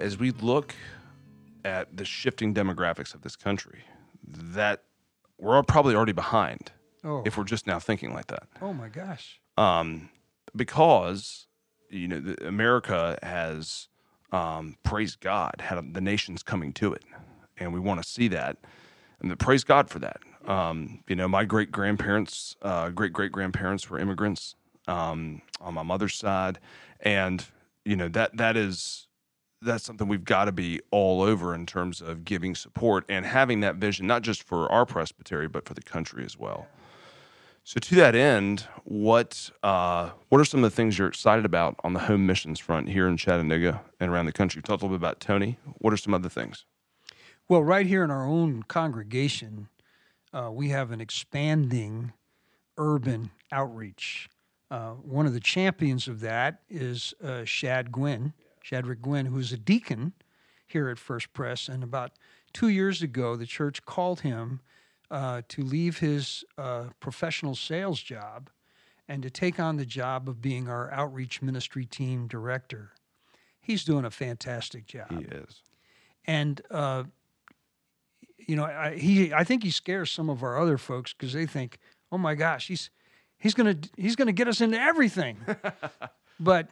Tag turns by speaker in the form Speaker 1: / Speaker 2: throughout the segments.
Speaker 1: as we look at the shifting demographics of this country, that we're all probably already behind
Speaker 2: Oh,
Speaker 1: if we're just now thinking like that.
Speaker 2: oh my gosh.
Speaker 1: Um, because you know the, America has um, praised God, had the nations coming to it, and we want to see that, and the, praise God for that. Um, you know, my great grandparents, uh, great great grandparents were immigrants um, on my mother's side, and you know that that is that's something we've got to be all over in terms of giving support and having that vision, not just for our presbytery, but for the country as well. So, to that end, what uh, what are some of the things you're excited about on the home missions front here in Chattanooga and around the country? Talked a little bit about Tony. What are some other things?
Speaker 2: Well, right here in our own congregation, uh, we have an expanding urban outreach. Uh, one of the champions of that is uh, Shad Gwynn, Shadrick Gwynn, who's a deacon here at First Press. And about two years ago, the church called him uh, to leave his uh, professional sales job and to take on the job of being our outreach ministry team director. He's doing a fantastic job
Speaker 1: He is.
Speaker 2: and uh, you know, I, he I think he scares some of our other folks because they think, oh my gosh, he's he's gonna he's gonna get us into everything. but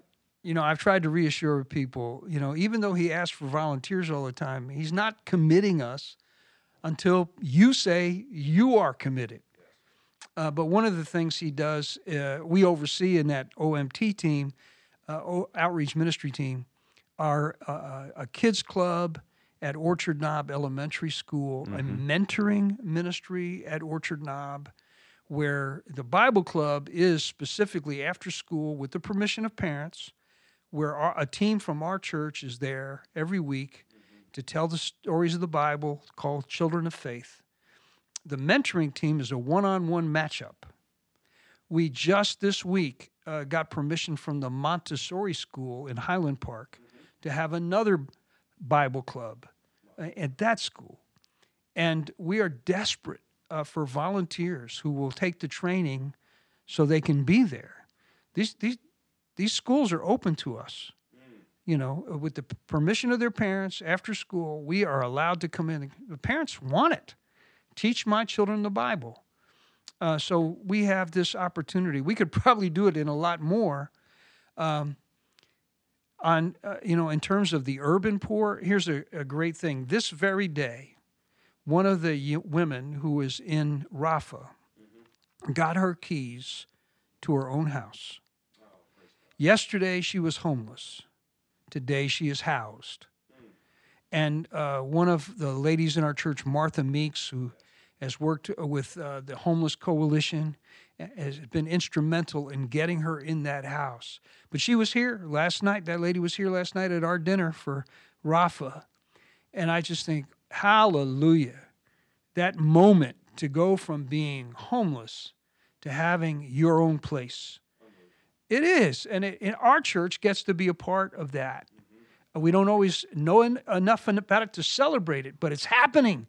Speaker 2: you know, I've tried to reassure people, you know, even though he asks for volunteers all the time, he's not committing us until you say you are committed. Uh, but one of the things he does, uh, we oversee in that OMT team, uh, o- outreach ministry team, are uh, a kids club at Orchard Knob Elementary School, a mentoring ministry at Orchard Knob, where the Bible club is specifically after school with the permission of parents, where our, a team from our church is there every week to tell the stories of the Bible called Children of Faith. The mentoring team is a one on one matchup. We just this week uh, got permission from the Montessori School in Highland Park to have another Bible club uh, at that school. And we are desperate uh, for volunteers who will take the training so they can be there. These, these, these schools are open to us. You know, with the permission of their parents after school, we are allowed to come in. The parents want it. Teach my children the Bible. Uh, so we have this opportunity. We could probably do it in a lot more. Um, on uh, you know, in terms of the urban poor, here's a, a great thing. This very day, one of the y- women who was in Rapha got her keys to her own house. Yesterday she was homeless. Today she is housed. And uh, one of the ladies in our church, Martha Meeks, who has worked with uh, the Homeless Coalition, has been instrumental in getting her in that house. But she was here last night. That lady was here last night at our dinner for Rapha. And I just think, hallelujah. That moment to go from being homeless to having your own place. It is. And, it, and our church gets to be a part of that. We don't always know en- enough about it to celebrate it, but it's happening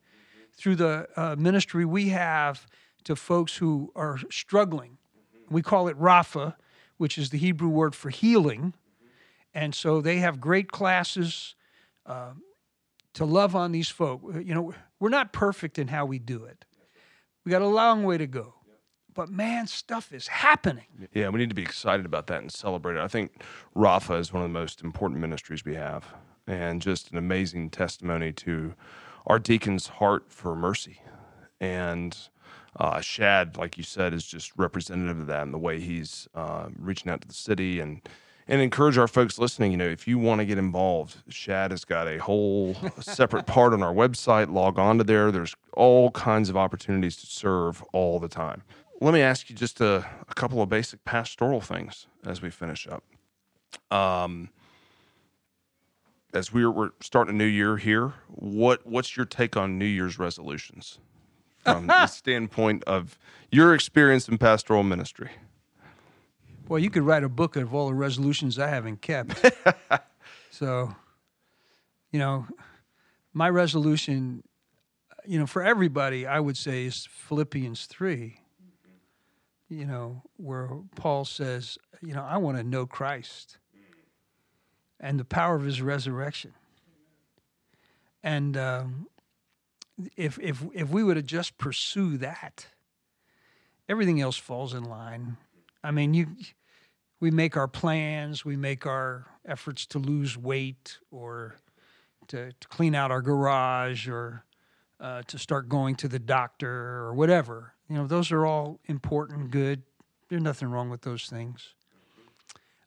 Speaker 2: through the uh, ministry we have to folks who are struggling. We call it Rapha, which is the Hebrew word for healing. And so they have great classes uh, to love on these folk. You know, we're not perfect in how we do it, we got a long way to go. But man, stuff is happening.
Speaker 1: Yeah, we need to be excited about that and celebrate it. I think Rapha is one of the most important ministries we have, and just an amazing testimony to our deacon's heart for mercy. And uh, Shad, like you said, is just representative of that and the way he's uh, reaching out to the city and and encourage our folks listening. You know, if you want to get involved, Shad has got a whole separate part on our website. Log on to there. There's all kinds of opportunities to serve all the time. Let me ask you just a, a couple of basic pastoral things as we finish up. Um, as we're, we're starting a new year here, what what's your take on New Year's resolutions from the standpoint of your experience in pastoral ministry?
Speaker 2: Boy, you could write a book of all the resolutions I haven't kept. so, you know, my resolution, you know, for everybody, I would say is Philippians 3, you know, where Paul says, you know, I want to know Christ and the power of his resurrection And um, if if if we would have just pursue that, everything else falls in line. I mean, you we make our plans, we make our efforts to lose weight or to, to clean out our garage or uh, to start going to the doctor or whatever. You know, those are all important, good. There's nothing wrong with those things.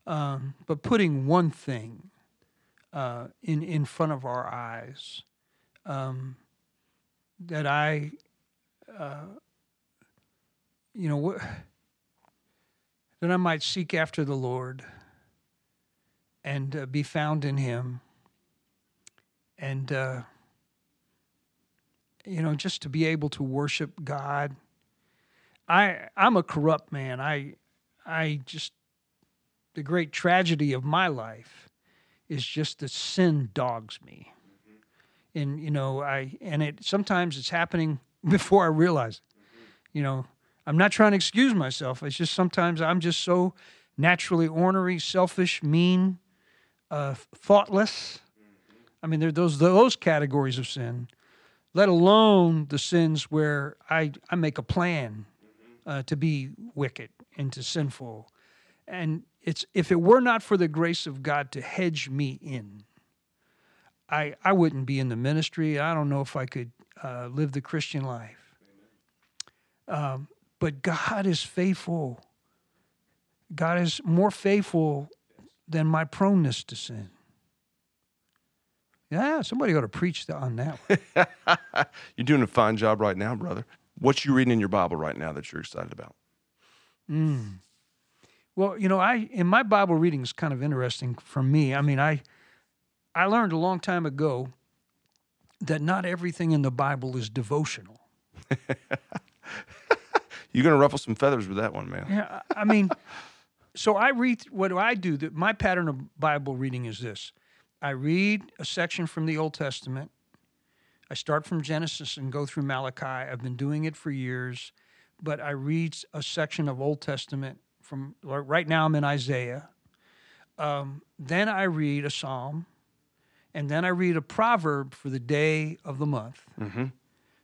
Speaker 2: Um, but putting one thing uh, in in front of our eyes um, that I, uh, you know, that I might seek after the Lord and uh, be found in Him, and uh, you know, just to be able to worship God. I I'm a corrupt man. I I just the great tragedy of my life is just that sin dogs me. And you know, I and it sometimes it's happening before I realize it. You know, I'm not trying to excuse myself. It's just sometimes I'm just so naturally ornery, selfish, mean, uh, thoughtless. I mean, there those those categories of sin. Let alone the sins where I I make a plan uh, to be wicked and to sinful, and it's if it were not for the grace of God to hedge me in, I I wouldn't be in the ministry. I don't know if I could uh, live the Christian life. Um, but God is faithful. God is more faithful than my proneness to sin. Yeah, somebody ought to preach on that.
Speaker 1: You're doing a fine job right now, brother. What you reading in your Bible right now that you're excited about?
Speaker 2: Mm. Well, you know, I in my Bible reading is kind of interesting for me. I mean, I I learned a long time ago that not everything in the Bible is devotional.
Speaker 1: You're going to ruffle some feathers with that one, man.
Speaker 2: Yeah, I mean, so I read. What do I do? That my pattern of Bible reading is this: I read a section from the Old Testament. I start from Genesis and go through Malachi. I've been doing it for years, but I read a section of Old Testament from right now. I'm in Isaiah. Um, then I read a psalm, and then I read a proverb for the day of the month.
Speaker 1: Mm-hmm.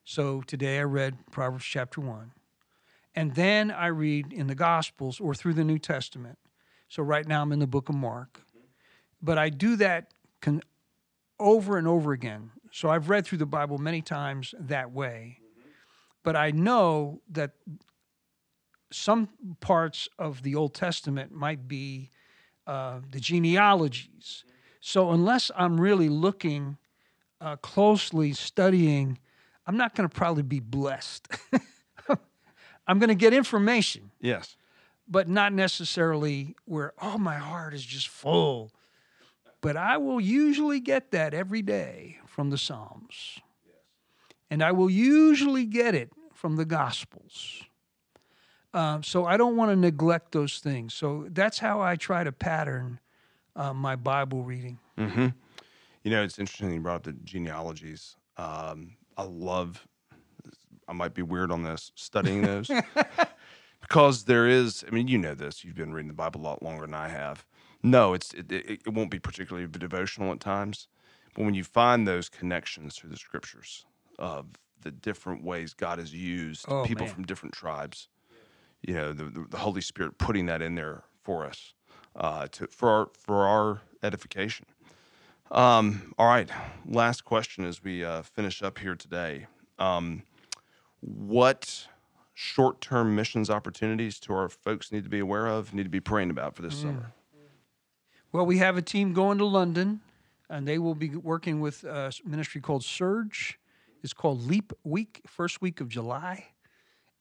Speaker 2: So today I read Proverbs chapter one. And then I read in the Gospels or through the New Testament. So right now I'm in the book of Mark. But I do that con- over and over again. So I've read through the Bible many times that way. But I know that some parts of the Old Testament might be uh, the genealogies. So unless I'm really looking uh, closely, studying, I'm not going to probably be blessed. I'm going to get information,
Speaker 1: Yes.
Speaker 2: but not necessarily where, oh, my heart is just full. But I will usually get that every day from the Psalms. And I will usually get it from the Gospels. Um, so I don't want to neglect those things. So that's how I try to pattern uh, my Bible reading.
Speaker 1: Mm-hmm. You know, it's interesting you brought up the genealogies. Um, I love. I might be weird on this studying those because there is. I mean, you know this. You've been reading the Bible a lot longer than I have. No, it's it, it, it won't be particularly devotional at times, but when you find those connections through the scriptures of the different ways God has used
Speaker 2: Oh,
Speaker 1: people
Speaker 2: man.
Speaker 1: from different tribes, you know, the, the, Holy Spirit putting that in there for us uh, to for our for our edification. Um, all right, last question as we uh, finish up here today. Um, what short-term missions opportunities do our folks need to be aware of, need to be praying about for this
Speaker 2: Mm.
Speaker 1: summer?
Speaker 2: Well, we have a team going to London, and they will be working with a ministry called Surge. It's called Leap Week, first week of July,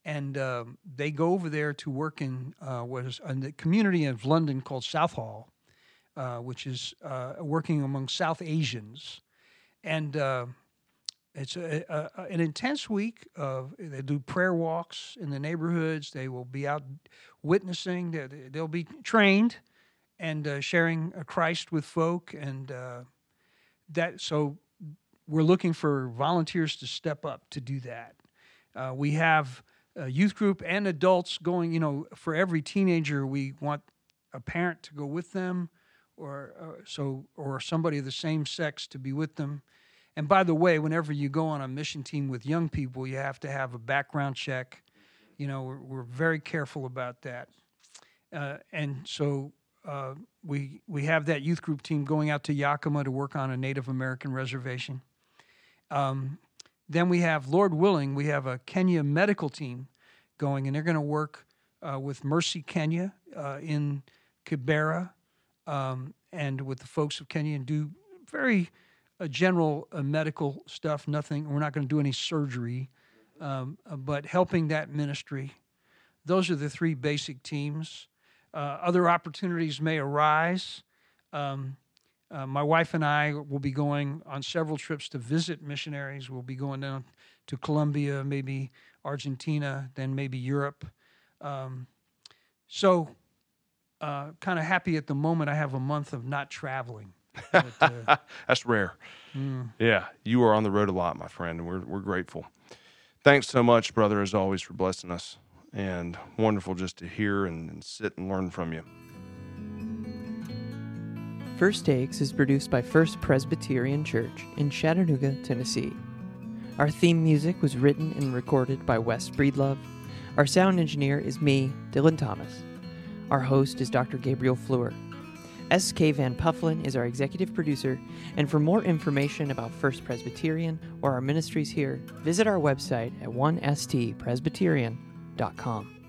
Speaker 2: and um, they go over there to work in uh, what is in the community of London called Southall, uh, which is uh, working among South Asians, and uh, it's a, a, an intense week. Of they do prayer walks in the neighborhoods. They will be out witnessing. They- They'll be trained and uh, sharing uh, Christ with folk, and uh, that. So we're looking for volunteers to step up to do that. Uh, we have a youth group and adults going. You know, for every teenager, we want a parent to go with them, or uh, so, or somebody of the same sex to be with them. And by the way, whenever you go on a mission team with young people, you have to have a background check. You know, we're, we're very careful about that. Uh, and so uh, we we have that youth group team going out to Yakima to work on a Native American reservation. Um, then we have, Lord willing, we have a Kenya medical team going, and they're going to work uh, with Mercy Kenya uh, in Kibera um, and with the folks of Kenya and do very uh, general uh, medical stuff. Nothing. We're not going to do any surgery, um, but helping that ministry. Those are the three basic teams. Uh, other opportunities may arise. Um, uh, my wife and I will be going on several trips to visit missionaries. We'll be going down to Colombia, maybe Argentina, then maybe Europe. Um, so, uh, kind of happy at the moment. I have a month of not traveling. But, uh,
Speaker 1: That's rare.
Speaker 2: mm,
Speaker 1: Yeah, you are on the road a lot, my friend, and we're we're grateful. Thanks so much, brother, as always, for blessing us, and wonderful just to hear and, and sit and learn from you.
Speaker 3: First Takes is produced by First Presbyterian Church in Chattanooga, Tennessee. Our theme music was written and recorded by Wes Breedlove. Our sound engineer is me, Dylan Thomas. Our host is Dr. Gabriel Fluhrer. S.K. Van Puffelen is our executive producer, and for more information about First Presbyterian or our ministries here, visit our website at 1stpresbyterian.com www.thebrainfuck.com.